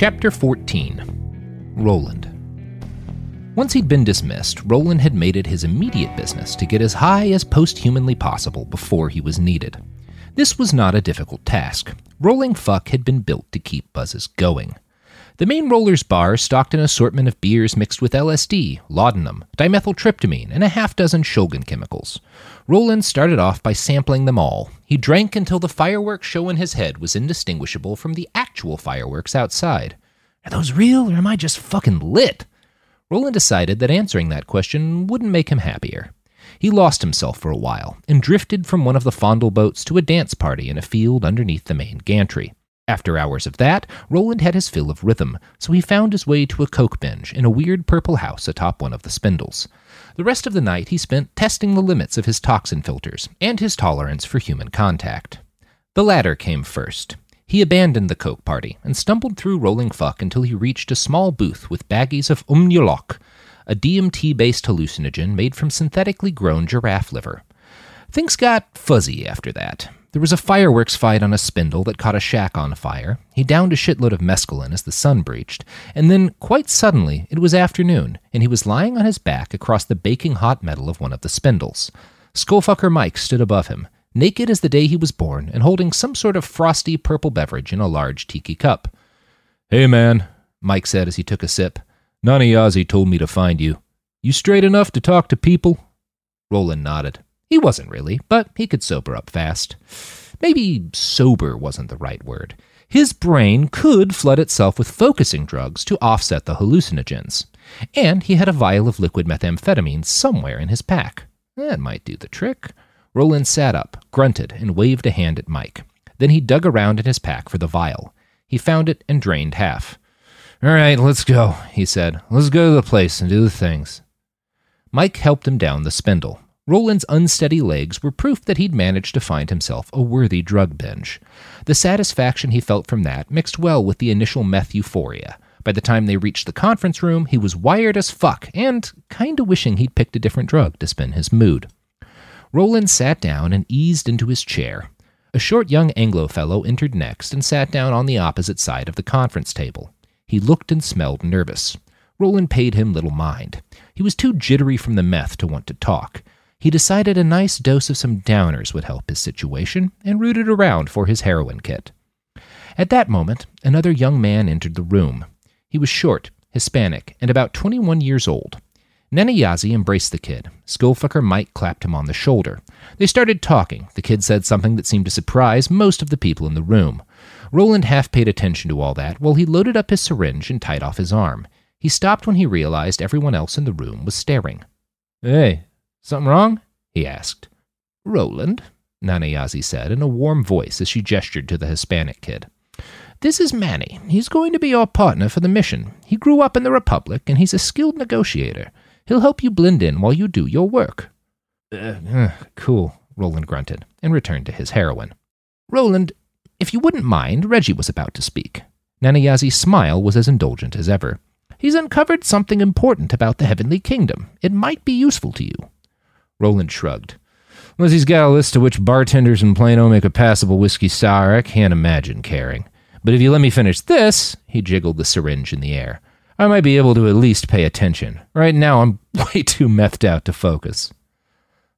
Chapter 14 Roland. Once he'd been dismissed, Roland had made it his immediate business to get as high as posthumanly possible before he was needed. This was not a difficult task. Rolling Fuck had been built to keep buzzes going. The main Roller's bar stocked an assortment of beers mixed with LSD, laudanum, dimethyltryptamine, and a half dozen Shulgin chemicals. Roland started off by sampling them all. He drank until the fireworks show in his head was indistinguishable from the actual fireworks outside. Are those real, or am I just fucking lit? Roland decided that answering that question wouldn't make him happier. He lost himself for a while and drifted from one of the fondle boats to a dance party in a field underneath the main gantry. After hours of that, Roland had his fill of rhythm, so he found his way to a coke binge in a weird purple house atop one of the spindles. The rest of the night he spent testing the limits of his toxin filters and his tolerance for human contact. The latter came first. He abandoned the coke party and stumbled through Rolling Fuck until he reached a small booth with baggies of Umnulok, a DMT based hallucinogen made from synthetically grown giraffe liver. Things got fuzzy after that. There was a fireworks fight on a spindle that caught a shack on fire. He downed a shitload of mescaline as the sun breached, and then, quite suddenly, it was afternoon, and he was lying on his back across the baking hot metal of one of the spindles. Skullfucker Mike stood above him, naked as the day he was born, and holding some sort of frosty purple beverage in a large tiki cup. Hey, man, Mike said as he took a sip. Nanayazi told me to find you. You straight enough to talk to people? Roland nodded. He wasn't really, but he could sober up fast. Maybe sober wasn't the right word. His brain could flood itself with focusing drugs to offset the hallucinogens. And he had a vial of liquid methamphetamine somewhere in his pack. That might do the trick. Roland sat up, grunted, and waved a hand at Mike. Then he dug around in his pack for the vial. He found it and drained half. All right, let's go, he said. Let's go to the place and do the things. Mike helped him down the spindle. Roland's unsteady legs were proof that he'd managed to find himself a worthy drug binge. The satisfaction he felt from that mixed well with the initial meth euphoria. By the time they reached the conference room, he was wired as fuck and kinda wishing he'd picked a different drug to spin his mood. Roland sat down and eased into his chair. A short young Anglo fellow entered next and sat down on the opposite side of the conference table. He looked and smelled nervous. Roland paid him little mind. He was too jittery from the meth to want to talk. He decided a nice dose of some downers would help his situation and rooted around for his heroin kit. At that moment, another young man entered the room. He was short, Hispanic, and about 21 years old. Nanayazi embraced the kid. Skullfucker Mike clapped him on the shoulder. They started talking. The kid said something that seemed to surprise most of the people in the room. Roland half paid attention to all that while he loaded up his syringe and tied off his arm. He stopped when he realized everyone else in the room was staring. Hey, something wrong? he asked. Roland, Nanayazi said in a warm voice as she gestured to the Hispanic kid. This is Manny. He's going to be your partner for the mission. He grew up in the Republic, and he's a skilled negotiator. He'll help you blend in while you do your work. Uh, uh, cool, Roland grunted, and returned to his heroin. Roland, if you wouldn't mind, Reggie was about to speak. Nanayazi's smile was as indulgent as ever. He's uncovered something important about the Heavenly Kingdom. It might be useful to you. Roland shrugged. He's got a list of which bartenders in Plano make a passable whiskey sour, I can't imagine caring. But if you let me finish this, he jiggled the syringe in the air, I might be able to at least pay attention. Right now, I'm way too methed out to focus.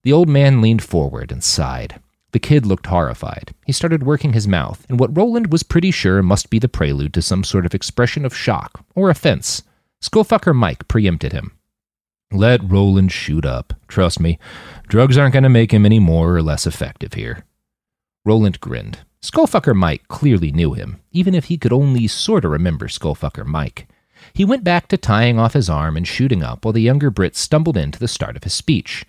The old man leaned forward and sighed. The kid looked horrified. He started working his mouth in what Roland was pretty sure must be the prelude to some sort of expression of shock or offense. Skullfucker Mike preempted him. Let Roland shoot up. Trust me, drugs aren't going to make him any more or less effective here. Roland grinned. Skullfucker Mike clearly knew him, even if he could only sorta remember Skullfucker Mike. He went back to tying off his arm and shooting up while the younger Brit stumbled in to the start of his speech.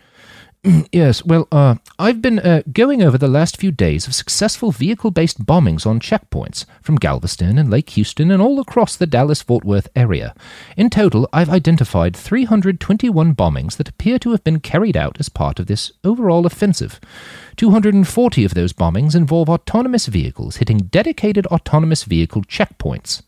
yes, well, uh, I've been uh, going over the last few days of successful vehicle based bombings on checkpoints from Galveston and Lake Houston and all across the Dallas Fort Worth area. In total, I've identified 321 bombings that appear to have been carried out as part of this overall offensive. 240 of those bombings involve autonomous vehicles hitting dedicated autonomous vehicle checkpoints.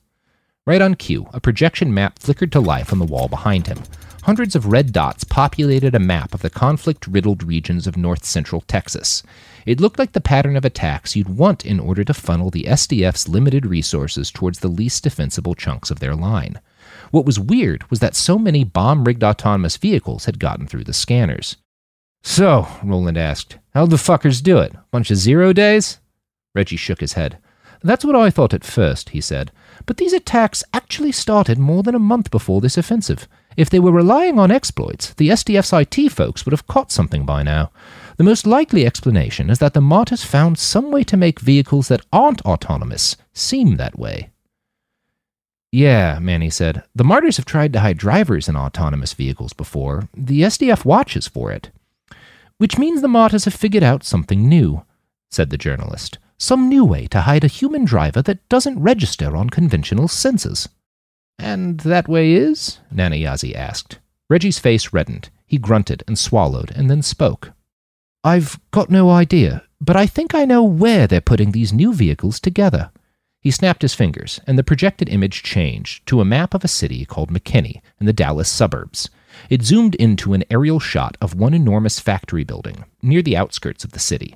Right on cue, a projection map flickered to life on the wall behind him. Hundreds of red dots populated a map of the conflict riddled regions of north central Texas. It looked like the pattern of attacks you'd want in order to funnel the SDF's limited resources towards the least defensible chunks of their line. What was weird was that so many bomb rigged autonomous vehicles had gotten through the scanners. So, Roland asked, how'd the fuckers do it? Bunch of zero days? Reggie shook his head. That's what I thought at first, he said. But these attacks actually started more than a month before this offensive. If they were relying on exploits, the SDF's IT folks would have caught something by now. The most likely explanation is that the Martyrs found some way to make vehicles that aren't autonomous seem that way. Yeah, Manny said. The Martyrs have tried to hide drivers in autonomous vehicles before. The SDF watches for it. Which means the Martyrs have figured out something new, said the journalist. Some new way to hide a human driver that doesn't register on conventional sensors. And that way is? Nanayazi asked. Reggie's face reddened. He grunted and swallowed and then spoke. I've got no idea, but I think I know where they're putting these new vehicles together. He snapped his fingers, and the projected image changed to a map of a city called McKinney in the Dallas suburbs. It zoomed into an aerial shot of one enormous factory building near the outskirts of the city.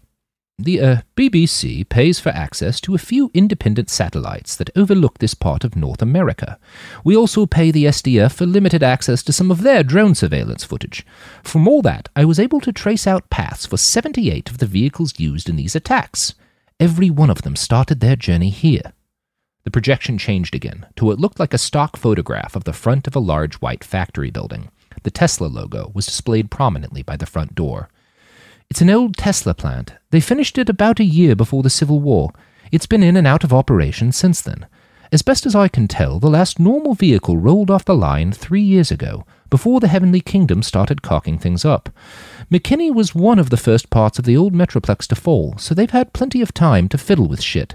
The uh, BBC pays for access to a few independent satellites that overlook this part of North America. We also pay the SDF for limited access to some of their drone surveillance footage. From all that, I was able to trace out paths for 78 of the vehicles used in these attacks. Every one of them started their journey here. The projection changed again to what looked like a stock photograph of the front of a large white factory building. The Tesla logo was displayed prominently by the front door. It's an old Tesla plant. They finished it about a year before the Civil War. It's been in and out of operation since then. As best as I can tell, the last normal vehicle rolled off the line three years ago, before the Heavenly Kingdom started cocking things up. McKinney was one of the first parts of the old Metroplex to fall, so they've had plenty of time to fiddle with shit.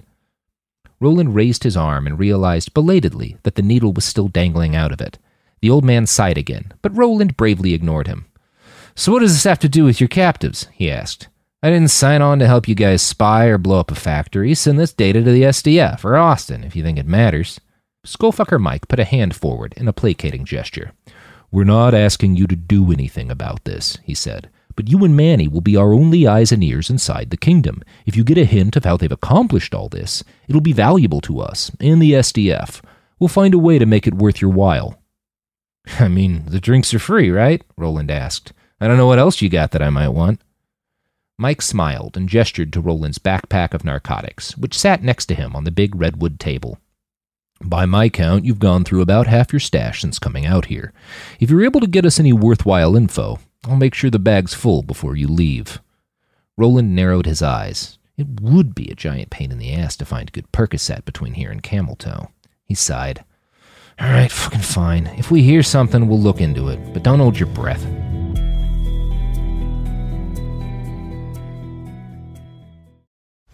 Roland raised his arm and realized belatedly that the needle was still dangling out of it. The old man sighed again, but Roland bravely ignored him. So, what does this have to do with your captives? he asked. I didn't sign on to help you guys spy or blow up a factory. Send this data to the SDF or Austin if you think it matters. Skullfucker Mike put a hand forward in a placating gesture. We're not asking you to do anything about this, he said, But you and Manny will be our only eyes and ears inside the kingdom. If you get a hint of how they've accomplished all this, it'll be valuable to us and the SDF. We'll find a way to make it worth your while. I mean, the drinks are free, right? Roland asked. I don't know what else you got that I might want. Mike smiled and gestured to Roland's backpack of narcotics, which sat next to him on the big redwood table. By my count, you've gone through about half your stash since coming out here. If you're able to get us any worthwhile info, I'll make sure the bag's full before you leave. Roland narrowed his eyes. It would be a giant pain in the ass to find good Percocet between here and Cameltoe. He sighed. All right, fucking fine. If we hear something, we'll look into it, but don't hold your breath.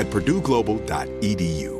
at purdueglobal.edu.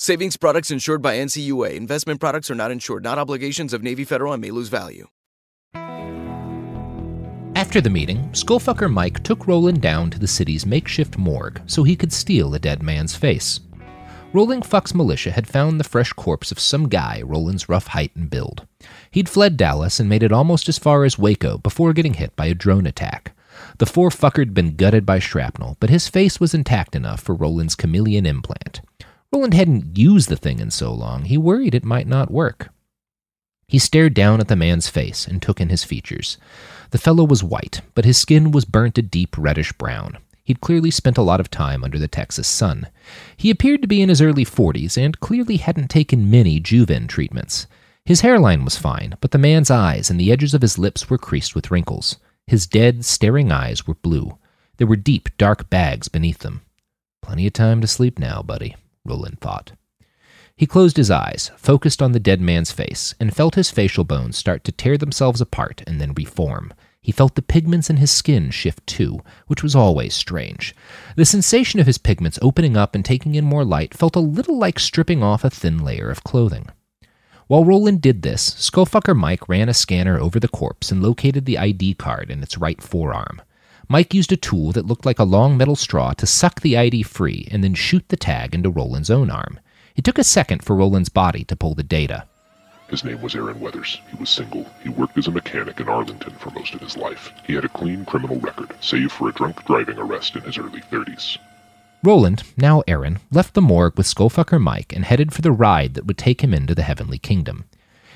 Savings products insured by NCUA. Investment products are not insured, not obligations of Navy Federal and may lose value. After the meeting, Skullfucker Mike took Roland down to the city's makeshift morgue so he could steal a dead man's face. Rolling Fuck's militia had found the fresh corpse of some guy Roland's rough height and build. He'd fled Dallas and made it almost as far as Waco before getting hit by a drone attack. The four fucker'd been gutted by shrapnel, but his face was intact enough for Roland's chameleon implant. Roland hadn't used the thing in so long, he worried it might not work. He stared down at the man's face and took in his features. The fellow was white, but his skin was burnt a deep reddish brown. He'd clearly spent a lot of time under the Texas sun. He appeared to be in his early 40s and clearly hadn't taken many Juven treatments. His hairline was fine, but the man's eyes and the edges of his lips were creased with wrinkles. His dead, staring eyes were blue. There were deep, dark bags beneath them. Plenty of time to sleep now, buddy, Roland thought. He closed his eyes, focused on the dead man's face, and felt his facial bones start to tear themselves apart and then reform. He felt the pigments in his skin shift too, which was always strange. The sensation of his pigments opening up and taking in more light felt a little like stripping off a thin layer of clothing. While Roland did this, Skullfucker Mike ran a scanner over the corpse and located the ID card in its right forearm. Mike used a tool that looked like a long metal straw to suck the ID free and then shoot the tag into Roland's own arm. It took a second for Roland's body to pull the data. His name was Aaron Weathers. He was single. He worked as a mechanic in Arlington for most of his life. He had a clean criminal record, save for a drunk driving arrest in his early 30s. Roland, now Aaron, left the morgue with Skullfucker Mike and headed for the ride that would take him into the Heavenly Kingdom.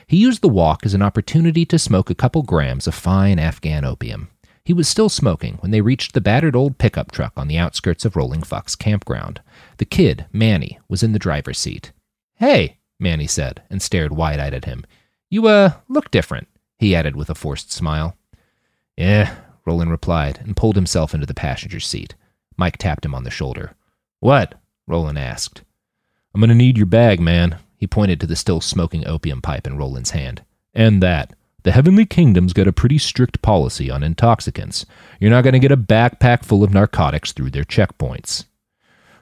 He used the walk as an opportunity to smoke a couple grams of fine Afghan opium. He was still smoking when they reached the battered old pickup truck on the outskirts of Rolling Fuck's campground. The kid, Manny, was in the driver's seat. Hey, Manny said, and stared wide eyed at him. You, uh, look different, he added with a forced smile. Yeah, Roland replied, and pulled himself into the passenger seat. Mike tapped him on the shoulder. What? Roland asked. I'm going to need your bag, man. He pointed to the still smoking opium pipe in Roland's hand. And that. The Heavenly Kingdom's got a pretty strict policy on intoxicants. You're not going to get a backpack full of narcotics through their checkpoints.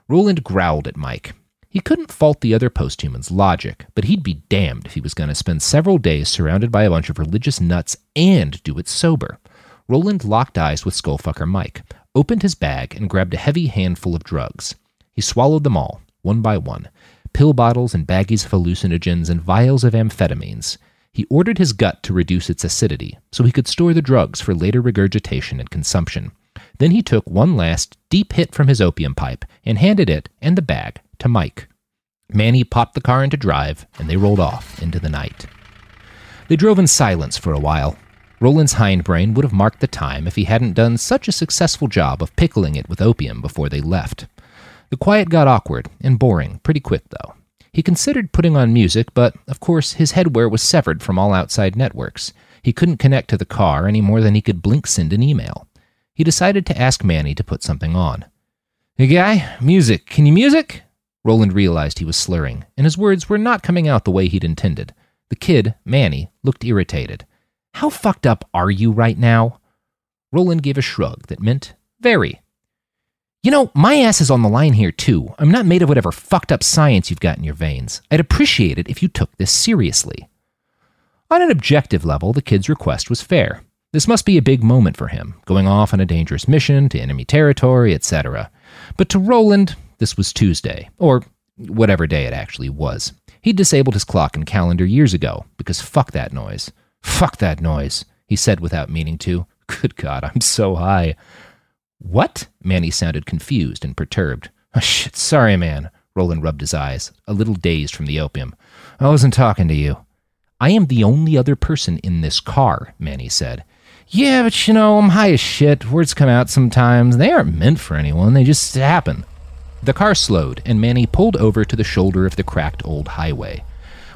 Roland growled at Mike. He couldn't fault the other posthuman's logic, but he'd be damned if he was going to spend several days surrounded by a bunch of religious nuts and do it sober. Roland locked eyes with Skullfucker Mike, opened his bag, and grabbed a heavy handful of drugs. He swallowed them all, one by one pill bottles and baggies of hallucinogens and vials of amphetamines. He ordered his gut to reduce its acidity so he could store the drugs for later regurgitation and consumption. Then he took one last deep hit from his opium pipe and handed it and the bag to Mike. Manny popped the car into drive, and they rolled off into the night. They drove in silence for a while. Roland's hindbrain would have marked the time if he hadn't done such a successful job of pickling it with opium before they left. The quiet got awkward and boring pretty quick, though. He considered putting on music, but of course his headwear was severed from all outside networks. He couldn't connect to the car any more than he could blink send an email. He decided to ask Manny to put something on. Hey guy, music. Can you music? Roland realized he was slurring, and his words were not coming out the way he'd intended. The kid, Manny, looked irritated. How fucked up are you right now? Roland gave a shrug that meant very. You know, my ass is on the line here, too. I'm not made of whatever fucked up science you've got in your veins. I'd appreciate it if you took this seriously. On an objective level, the kid's request was fair. This must be a big moment for him, going off on a dangerous mission to enemy territory, etc. But to Roland, this was Tuesday, or whatever day it actually was. He'd disabled his clock and calendar years ago, because fuck that noise. Fuck that noise, he said without meaning to. Good God, I'm so high. What? Manny sounded confused and perturbed. Oh, shit, sorry, man. Roland rubbed his eyes, a little dazed from the opium. I wasn't talking to you. I am the only other person in this car, Manny said. Yeah, but you know, I'm high as shit. Words come out sometimes. They aren't meant for anyone, they just happen. The car slowed, and Manny pulled over to the shoulder of the cracked old highway.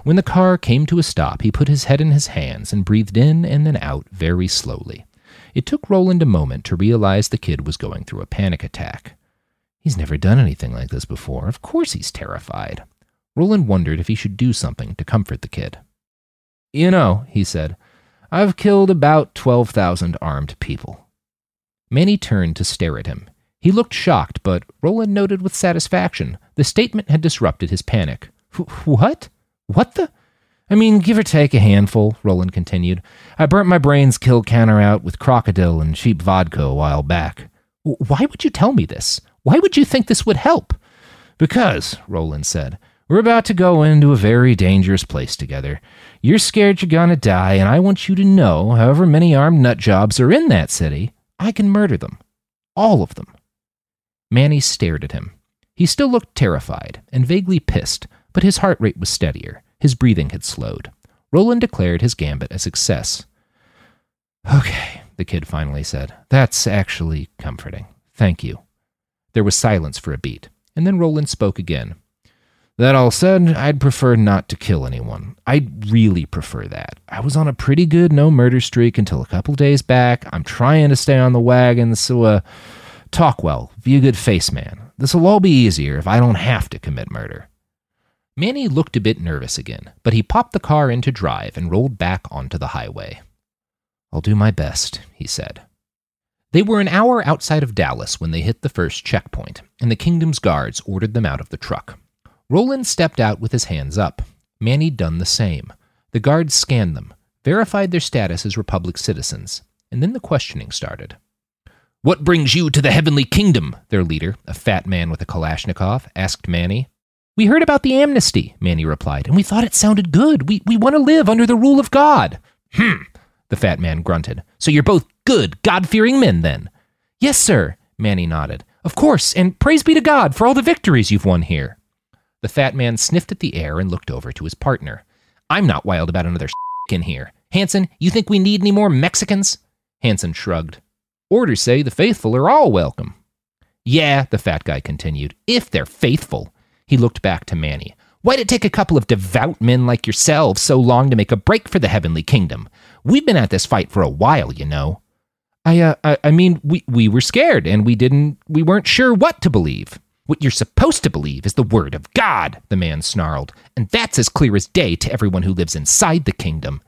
When the car came to a stop, he put his head in his hands and breathed in and then out very slowly. It took Roland a moment to realize the kid was going through a panic attack. He's never done anything like this before. Of course he's terrified. Roland wondered if he should do something to comfort the kid. You know, he said, I've killed about 12,000 armed people. Manny turned to stare at him. He looked shocked, but Roland noted with satisfaction the statement had disrupted his panic. What? What the? I mean, give or take a handful, Roland continued. I burnt my brains kill counter out with crocodile and cheap vodka a while back. Why would you tell me this? Why would you think this would help? Because, Roland said, we're about to go into a very dangerous place together. You're scared you're gonna die, and I want you to know, however many armed nut jobs are in that city, I can murder them. All of them. Manny stared at him. He still looked terrified and vaguely pissed, but his heart rate was steadier. His breathing had slowed. Roland declared his gambit a success. Okay, the kid finally said. That's actually comforting. Thank you. There was silence for a beat, and then Roland spoke again. That all said, I'd prefer not to kill anyone. I'd really prefer that. I was on a pretty good no murder streak until a couple days back. I'm trying to stay on the wagon, so, uh, Talk well, be a good face man. This'll all be easier if I don't have to commit murder. Manny looked a bit nervous again, but he popped the car into drive and rolled back onto the highway. I'll do my best, he said. They were an hour outside of Dallas when they hit the first checkpoint, and the kingdom's guards ordered them out of the truck. Roland stepped out with his hands up. Manny'd done the same. The guards scanned them, verified their status as Republic citizens, and then the questioning started. What brings you to the heavenly kingdom? Their leader, a fat man with a Kalashnikov, asked Manny. We heard about the amnesty, Manny replied, and we thought it sounded good. We, we want to live under the rule of God. Hmm, the fat man grunted. So you're both good, God fearing men, then? Yes, sir, Manny nodded. Of course, and praise be to God for all the victories you've won here. The fat man sniffed at the air and looked over to his partner. I'm not wild about another in here. Hanson, you think we need any more Mexicans? Hanson shrugged. Orders say the faithful are all welcome. Yeah, the fat guy continued, if they're faithful. He looked back to Manny. Why'd it take a couple of devout men like yourselves so long to make a break for the heavenly kingdom? We've been at this fight for a while, you know. I, uh, I, I mean, we, we were scared and we didn't, we weren't sure what to believe. What you're supposed to believe is the word of God, the man snarled, and that's as clear as day to everyone who lives inside the kingdom.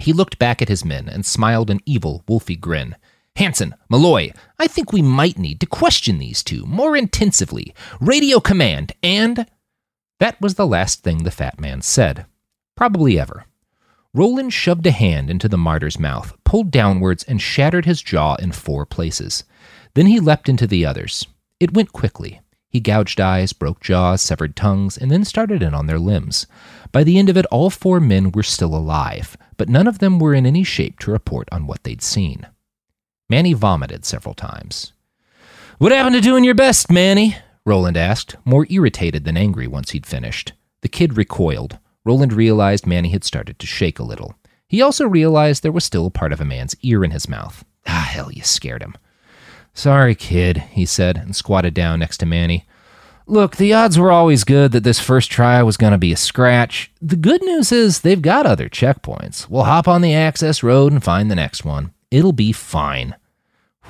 He looked back at his men and smiled an evil, wolfy grin. Hanson, Malloy, I think we might need to question these two more intensively. Radio command, and. That was the last thing the fat man said. Probably ever. Roland shoved a hand into the martyr's mouth, pulled downwards, and shattered his jaw in four places. Then he leapt into the others. It went quickly. He gouged eyes, broke jaws, severed tongues, and then started in on their limbs. By the end of it, all four men were still alive, but none of them were in any shape to report on what they'd seen. Manny vomited several times. What happened to doing your best, Manny? Roland asked, more irritated than angry once he'd finished. The kid recoiled. Roland realized Manny had started to shake a little. He also realized there was still a part of a man's ear in his mouth. Ah, hell, you scared him. Sorry, kid, he said, and squatted down next to Manny. Look, the odds were always good that this first try was going to be a scratch. The good news is they've got other checkpoints. We'll hop on the access road and find the next one. It'll be fine.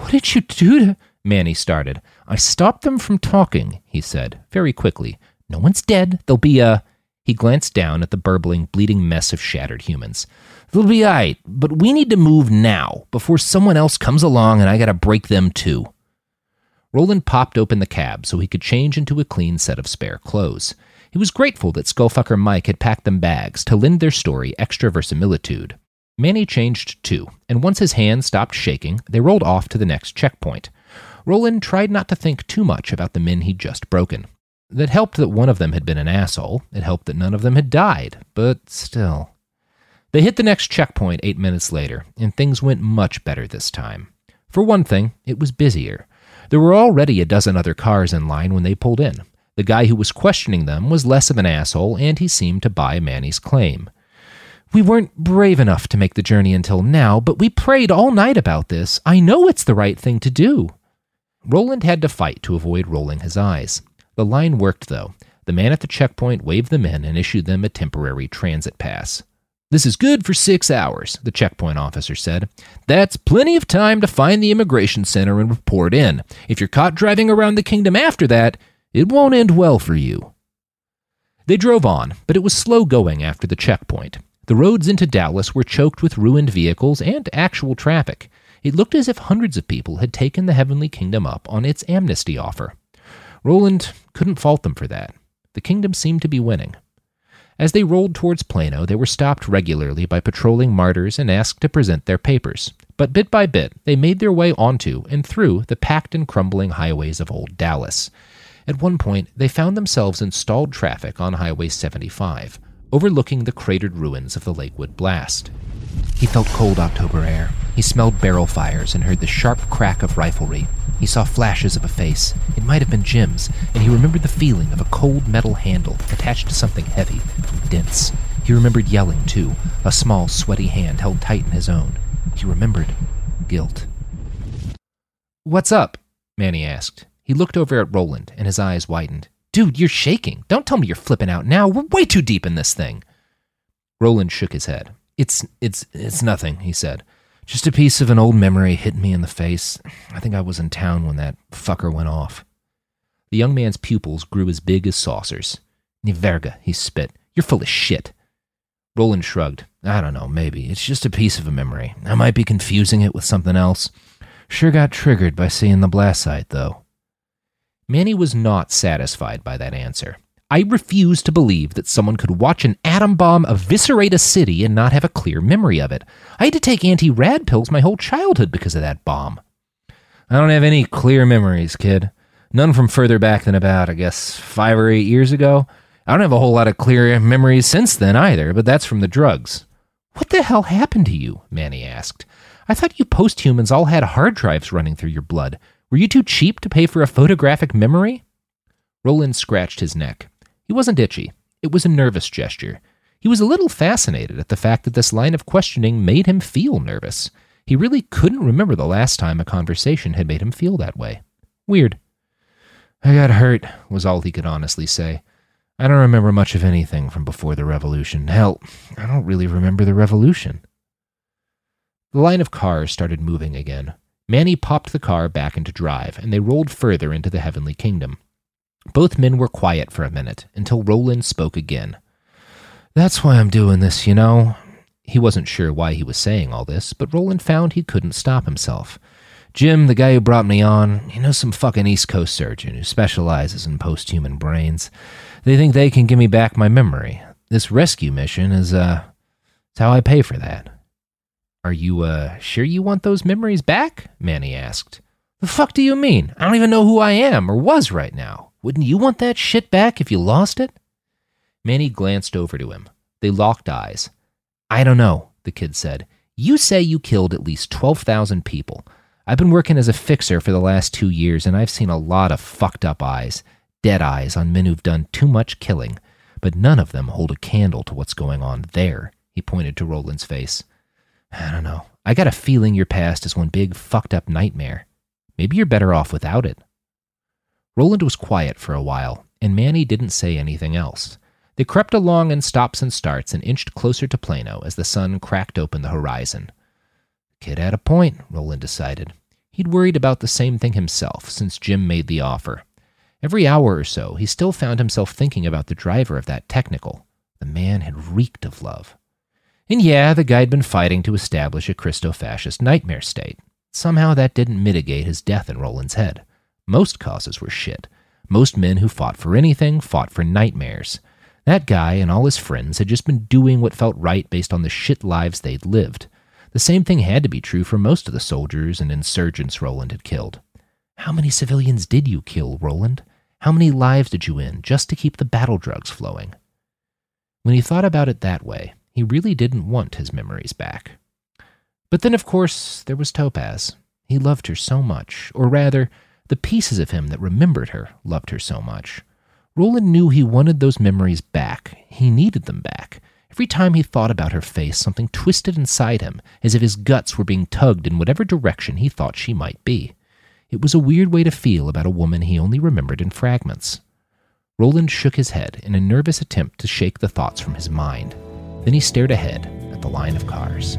What did you do to. Manny started. I stopped them from talking, he said, very quickly. No one's dead. There'll be a. He glanced down at the burbling, bleeding mess of shattered humans. They'll be all right, but we need to move now before someone else comes along and I gotta break them too. Roland popped open the cab so he could change into a clean set of spare clothes. He was grateful that Skullfucker Mike had packed them bags to lend their story extra verisimilitude. Manny changed too, and once his hands stopped shaking, they rolled off to the next checkpoint. Roland tried not to think too much about the men he'd just broken. That helped that one of them had been an asshole. It helped that none of them had died, but still. They hit the next checkpoint eight minutes later, and things went much better this time. For one thing, it was busier. There were already a dozen other cars in line when they pulled in. The guy who was questioning them was less of an asshole, and he seemed to buy Manny's claim. We weren't brave enough to make the journey until now, but we prayed all night about this. I know it's the right thing to do. Roland had to fight to avoid rolling his eyes. The line worked, though. The man at the checkpoint waved them in and issued them a temporary transit pass. This is good for six hours, the checkpoint officer said. That's plenty of time to find the immigration center and report in. If you're caught driving around the kingdom after that, it won't end well for you. They drove on, but it was slow going after the checkpoint. The roads into Dallas were choked with ruined vehicles and actual traffic. It looked as if hundreds of people had taken the Heavenly Kingdom up on its amnesty offer. Roland couldn't fault them for that. The kingdom seemed to be winning. As they rolled towards Plano, they were stopped regularly by patrolling martyrs and asked to present their papers. But bit by bit, they made their way onto and through the packed and crumbling highways of old Dallas. At one point, they found themselves in stalled traffic on Highway 75 overlooking the cratered ruins of the Lakewood blast. He felt cold October air. He smelled barrel fires and heard the sharp crack of riflery. He saw flashes of a face. It might have been Jim's, and he remembered the feeling of a cold metal handle attached to something heavy and dense. He remembered yelling, too, a small, sweaty hand held tight in his own. He remembered guilt. What's up? Manny asked. He looked over at Roland, and his eyes widened. Dude, you're shaking. Don't tell me you're flipping out now. We're way too deep in this thing. Roland shook his head. It's it's it's nothing, he said. Just a piece of an old memory hit me in the face. I think I was in town when that fucker went off. The young man's pupils grew as big as saucers. Ni verga, he spit. You're full of shit. Roland shrugged. I don't know, maybe. It's just a piece of a memory. I might be confusing it with something else. Sure got triggered by seeing the blast site, though. Manny was not satisfied by that answer. I refuse to believe that someone could watch an atom bomb eviscerate a city and not have a clear memory of it. I had to take anti rad pills my whole childhood because of that bomb. I don't have any clear memories, kid. None from further back than about, I guess, five or eight years ago. I don't have a whole lot of clear memories since then either, but that's from the drugs. What the hell happened to you? Manny asked. I thought you posthumans all had hard drives running through your blood. Were you too cheap to pay for a photographic memory? Roland scratched his neck. He wasn't itchy. It was a nervous gesture. He was a little fascinated at the fact that this line of questioning made him feel nervous. He really couldn't remember the last time a conversation had made him feel that way. Weird. I got hurt, was all he could honestly say. I don't remember much of anything from before the revolution. Hell, I don't really remember the revolution. The line of cars started moving again. Manny popped the car back into drive, and they rolled further into the heavenly kingdom. Both men were quiet for a minute until Roland spoke again. That's why I'm doing this, you know. He wasn't sure why he was saying all this, but Roland found he couldn't stop himself. Jim, the guy who brought me on, he knows some fucking East Coast surgeon who specializes in post human brains. They think they can give me back my memory. This rescue mission is, uh, it's how I pay for that. Are you, uh, sure you want those memories back? Manny asked. The fuck do you mean? I don't even know who I am or was right now. Wouldn't you want that shit back if you lost it? Manny glanced over to him. They locked eyes. I don't know, the kid said. You say you killed at least 12,000 people. I've been working as a fixer for the last two years, and I've seen a lot of fucked up eyes, dead eyes on men who've done too much killing, but none of them hold a candle to what's going on there. He pointed to Roland's face. I don't know. I got a feeling your past is one big fucked up nightmare. Maybe you're better off without it. Roland was quiet for a while, and Manny didn't say anything else. They crept along in stops and starts and inched closer to Plano as the sun cracked open the horizon. Kid had a point, Roland decided. He'd worried about the same thing himself since Jim made the offer. Every hour or so, he still found himself thinking about the driver of that technical. The man had reeked of love. And yeah, the guy'd been fighting to establish a Christo fascist nightmare state. Somehow that didn't mitigate his death in Roland's head. Most causes were shit. Most men who fought for anything fought for nightmares. That guy and all his friends had just been doing what felt right based on the shit lives they'd lived. The same thing had to be true for most of the soldiers and insurgents Roland had killed. How many civilians did you kill, Roland? How many lives did you end just to keep the battle drugs flowing? When he thought about it that way, he really didn't want his memories back. But then, of course, there was Topaz. He loved her so much, or rather, the pieces of him that remembered her loved her so much. Roland knew he wanted those memories back. He needed them back. Every time he thought about her face, something twisted inside him, as if his guts were being tugged in whatever direction he thought she might be. It was a weird way to feel about a woman he only remembered in fragments. Roland shook his head in a nervous attempt to shake the thoughts from his mind. Then he stared ahead at the line of cars.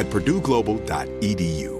at purdueglobal.edu.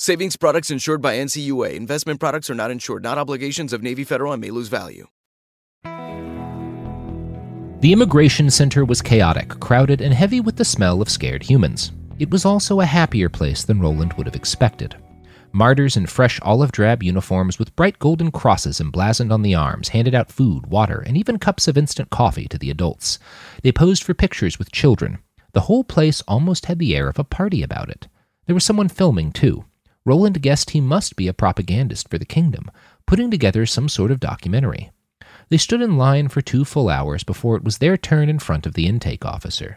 Savings products insured by NCUA. Investment products are not insured, not obligations of Navy Federal and may lose value. The immigration center was chaotic, crowded, and heavy with the smell of scared humans. It was also a happier place than Roland would have expected. Martyrs in fresh olive drab uniforms with bright golden crosses emblazoned on the arms handed out food, water, and even cups of instant coffee to the adults. They posed for pictures with children. The whole place almost had the air of a party about it. There was someone filming, too. Roland guessed he must be a propagandist for the kingdom, putting together some sort of documentary. They stood in line for two full hours before it was their turn in front of the intake officer.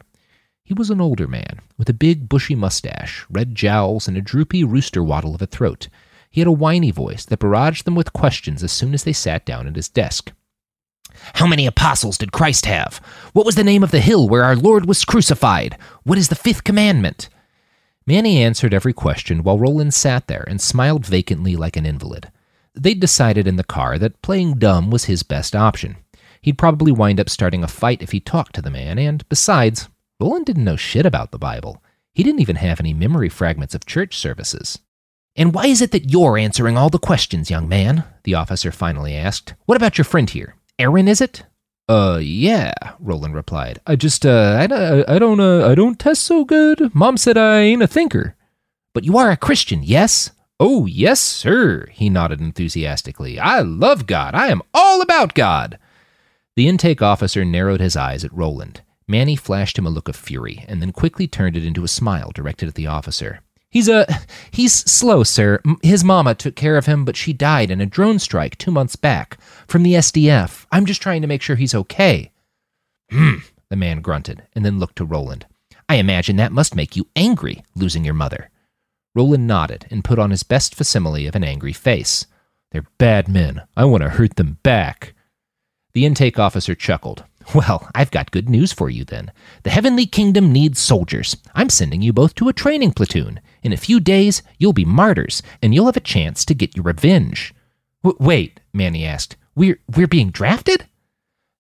He was an older man, with a big bushy mustache, red jowls, and a droopy rooster waddle of a throat. He had a whiny voice that barraged them with questions as soon as they sat down at his desk. How many apostles did Christ have? What was the name of the hill where our Lord was crucified? What is the fifth commandment? Manny answered every question while Roland sat there and smiled vacantly like an invalid. They'd decided in the car that playing dumb was his best option. He'd probably wind up starting a fight if he talked to the man, and besides, Roland didn't know shit about the Bible. He didn't even have any memory fragments of church services. And why is it that you're answering all the questions, young man? The officer finally asked. What about your friend here? Aaron, is it? Uh, yeah, Roland replied. I just, uh, I, I don't, uh, I don't test so good. Mom said I ain't a thinker. But you are a Christian, yes? Oh, yes, sir, he nodded enthusiastically. I love God. I am all about God. The intake officer narrowed his eyes at Roland. Manny flashed him a look of fury and then quickly turned it into a smile directed at the officer. He's a he's slow, sir. His mama took care of him, but she died in a drone strike 2 months back from the SDF. I'm just trying to make sure he's okay. Hmm, the man grunted and then looked to Roland. I imagine that must make you angry losing your mother. Roland nodded and put on his best facsimile of an angry face. They're bad men. I want to hurt them back. The intake officer chuckled. Well, I've got good news for you then. The Heavenly Kingdom needs soldiers. I'm sending you both to a training platoon. In a few days, you'll be martyrs, and you'll have a chance to get your revenge. W- wait, Manny asked. We're, we're being drafted?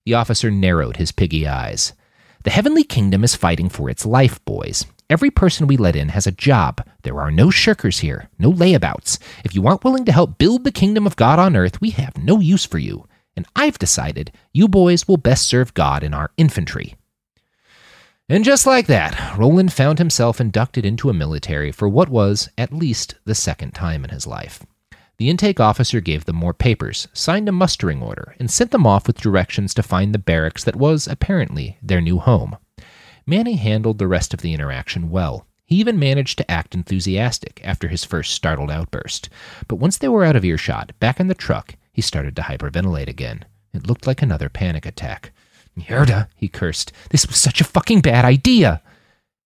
The officer narrowed his piggy eyes. The Heavenly Kingdom is fighting for its life, boys. Every person we let in has a job. There are no shirkers here, no layabouts. If you aren't willing to help build the kingdom of God on earth, we have no use for you and I've decided you boys will best serve God in our infantry. And just like that, Roland found himself inducted into a military for what was, at least, the second time in his life. The intake officer gave them more papers, signed a mustering order, and sent them off with directions to find the barracks that was, apparently, their new home. Manny handled the rest of the interaction well. He even managed to act enthusiastic after his first startled outburst. But once they were out of earshot, back in the truck, he started to hyperventilate again. It looked like another panic attack. Mierda, he cursed. This was such a fucking bad idea.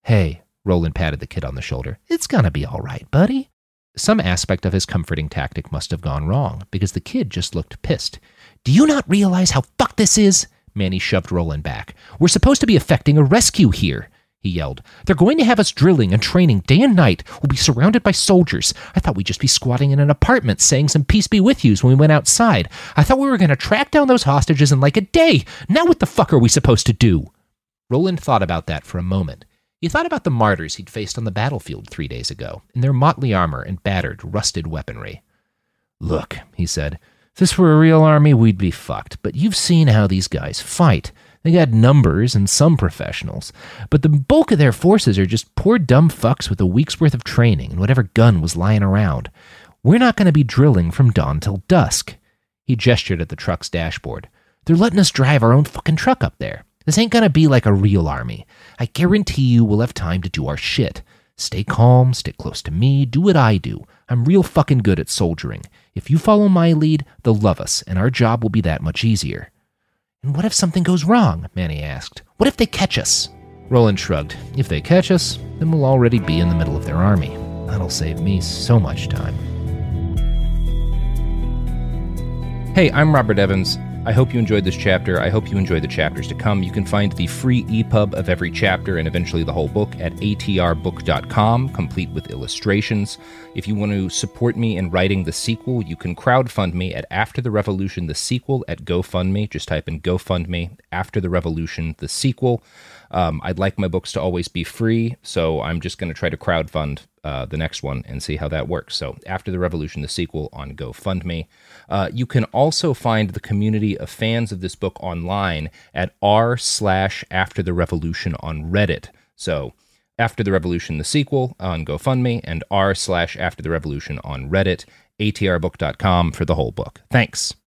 Hey, Roland patted the kid on the shoulder. It's gonna be all right, buddy. Some aspect of his comforting tactic must have gone wrong, because the kid just looked pissed. Do you not realize how fucked this is? Manny shoved Roland back. We're supposed to be effecting a rescue here he yelled. They're going to have us drilling and training day and night. We'll be surrounded by soldiers. I thought we'd just be squatting in an apartment saying some peace be with yous when we went outside. I thought we were going to track down those hostages in like a day. Now what the fuck are we supposed to do? Roland thought about that for a moment. He thought about the martyrs he'd faced on the battlefield three days ago, in their motley armor and battered, rusted weaponry. Look, he said, if this were a real army, we'd be fucked. But you've seen how these guys fight. They got numbers and some professionals, but the bulk of their forces are just poor dumb fucks with a week's worth of training and whatever gun was lying around. We're not going to be drilling from dawn till dusk. He gestured at the truck's dashboard. They're letting us drive our own fucking truck up there. This ain't gonna be like a real army. I guarantee you we'll have time to do our shit. Stay calm, stick close to me, do what I do. I'm real fucking good at soldiering. If you follow my lead, they'll love us, and our job will be that much easier. And what if something goes wrong? Manny asked. What if they catch us? Roland shrugged. If they catch us, then we'll already be in the middle of their army. That'll save me so much time. Hey, I'm Robert Evans. I hope you enjoyed this chapter. I hope you enjoy the chapters to come. You can find the free EPUB of every chapter and eventually the whole book at atrbook.com, complete with illustrations. If you want to support me in writing the sequel, you can crowdfund me at After the Revolution, the sequel at GoFundMe. Just type in GoFundMe, After the Revolution, the sequel. Um, I'd like my books to always be free, so I'm just going to try to crowdfund uh, the next one and see how that works. So, After the Revolution, the sequel on GoFundMe. Uh, you can also find the community of fans of this book online at r slash After the Revolution on Reddit. So, After the Revolution, the sequel on GoFundMe, and r slash After the Revolution on Reddit. atrbook.com for the whole book. Thanks.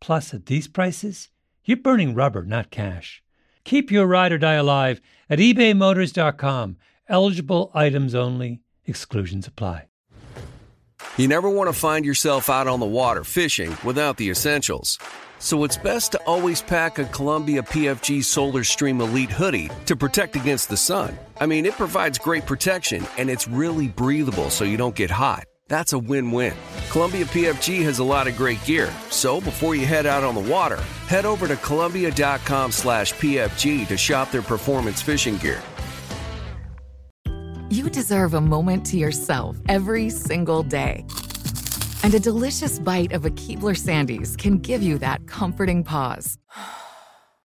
Plus, at these prices, you're burning rubber, not cash. Keep your ride or die alive at ebaymotors.com. Eligible items only, exclusions apply. You never want to find yourself out on the water fishing without the essentials. So it's best to always pack a Columbia PFG Solar Stream Elite hoodie to protect against the sun. I mean, it provides great protection and it's really breathable so you don't get hot. That's a win-win. Columbia PFG has a lot of great gear, so before you head out on the water, head over to Columbia.com slash PFG to shop their performance fishing gear. You deserve a moment to yourself every single day. And a delicious bite of a Keebler Sandies can give you that comforting pause.